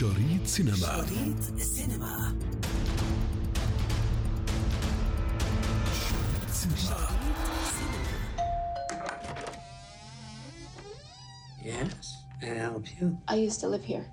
شريط سينما شريط السينما شريط سينما Yes, may I help you? I used to live here.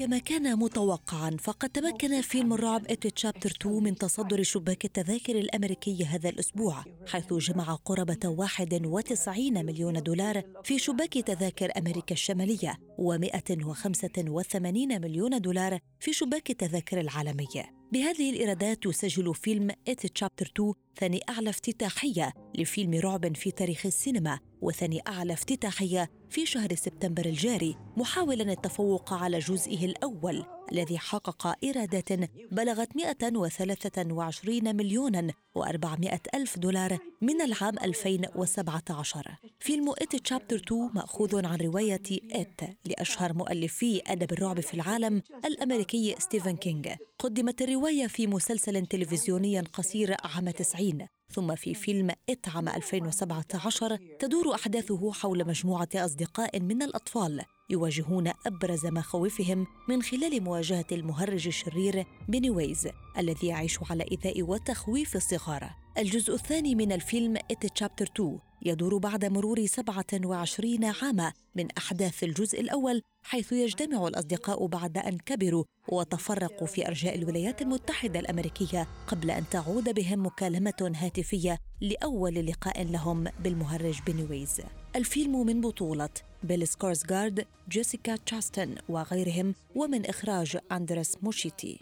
كما كان متوقعا فقد تمكن فيلم الرعب It Chapter 2 من تصدر شباك التذاكر الأمريكي هذا الأسبوع حيث جمع قرابة 91 مليون دولار في شباك تذاكر أمريكا الشمالية و185 مليون دولار في شباك التذاكر العالمية بهذه الإيرادات يسجل فيلم It Chapter 2 ثاني أعلى افتتاحية لفيلم رعب في تاريخ السينما وثاني أعلى افتتاحية في شهر سبتمبر الجاري محاولا التفوق على جزئه الأول الذي حقق إيرادات بلغت 123 مليونا و400 ألف دولار من العام 2017 فيلم It Chapter 2 مأخوذ عن رواية It لأشهر مؤلفي أدب الرعب في العالم الأمريكي ستيفن كينج قدمت الرواية في مسلسل تلفزيوني قصير عام 90 ثم في فيلم It عام 2017 تدور أحداثه حول مجموعة أصدقاء من الأطفال يواجهون أبرز مخاوفهم من خلال مواجهة المهرج الشرير بنيويز الذي يعيش على إيذاء وتخويف الصغار. الجزء الثاني من الفيلم إت تشابتر 2 يدور بعد مرور 27 عاما من أحداث الجزء الأول حيث يجتمع الأصدقاء بعد أن كبروا وتفرقوا في أرجاء الولايات المتحدة الأمريكية قبل أن تعود بهم مكالمة هاتفية لأول لقاء لهم بالمهرج بنيويز الفيلم من بطولة بيل سكورسغارد، جيسيكا تشاستن وغيرهم ومن إخراج أندرس موشيتي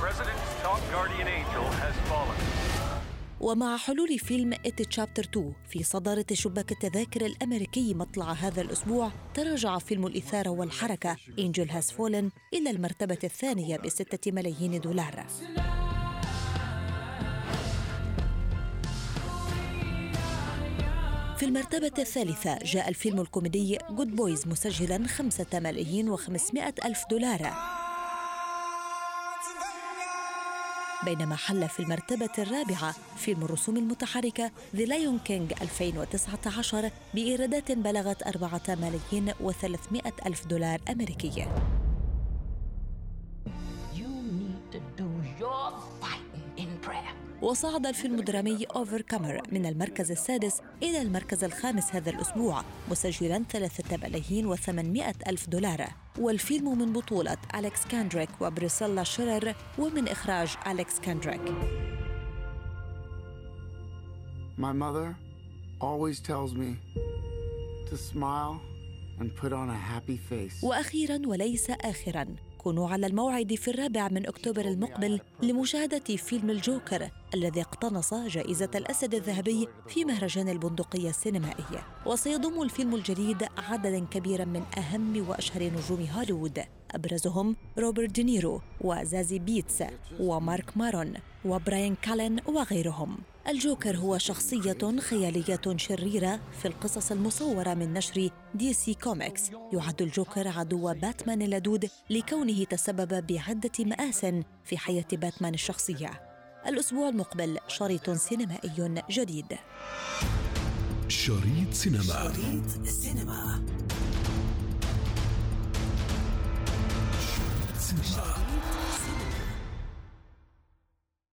President's top guardian angel has fallen. ومع حلول فيلم It Chapter 2 في صدارة شباك التذاكر الأمريكي مطلع هذا الأسبوع تراجع فيلم الإثارة والحركة Angel Has Fallen إلى المرتبة الثانية بستة ملايين دولار. في المرتبة الثالثة جاء الفيلم الكوميدي Good Boys مسجلا خمسة ملايين وخمسمائة ألف دولار. بينما حل في المرتبة الرابعة فيلم الرسوم المتحركة The Lion King 2019 بإيرادات بلغت أربعة ملايين وثلاثمائة ألف دولار أمريكي You need to do your. وصعد الفيلم الدرامي أوفر كامر من المركز السادس إلى المركز الخامس هذا الأسبوع مسجلا ثلاثة ملايين وثمانمائة ألف دولار. والفيلم من بطولة أليكس كاندريك وبريسيلا شيرر ومن إخراج أليكس كاندريك My mother always tells me to smile and put on a happy face. وأخيرا وليس آخرا. كونوا على الموعد في الرابع من أكتوبر المقبل لمشاهدة فيلم الجوكر. الذي اقتنص جائزة الأسد الذهبي في مهرجان البندقية السينمائي وسيضم الفيلم الجديد عددا كبيرا من أهم وأشهر نجوم هوليوود. أبرزهم روبرت دينيرو وزازي بيتس ومارك مارون وبراين كالين وغيرهم. الجوكر هو شخصية خيالية شريرة في القصص المصورة من نشر DC Comics. يعد الجوكر عدو باتمان اللدود لكونه تسبب بعدة مآس في حياة باتمان الشخصية. الأسبوع المقبل شريط سينمائي جديد. شريط سينما. شريط سينما.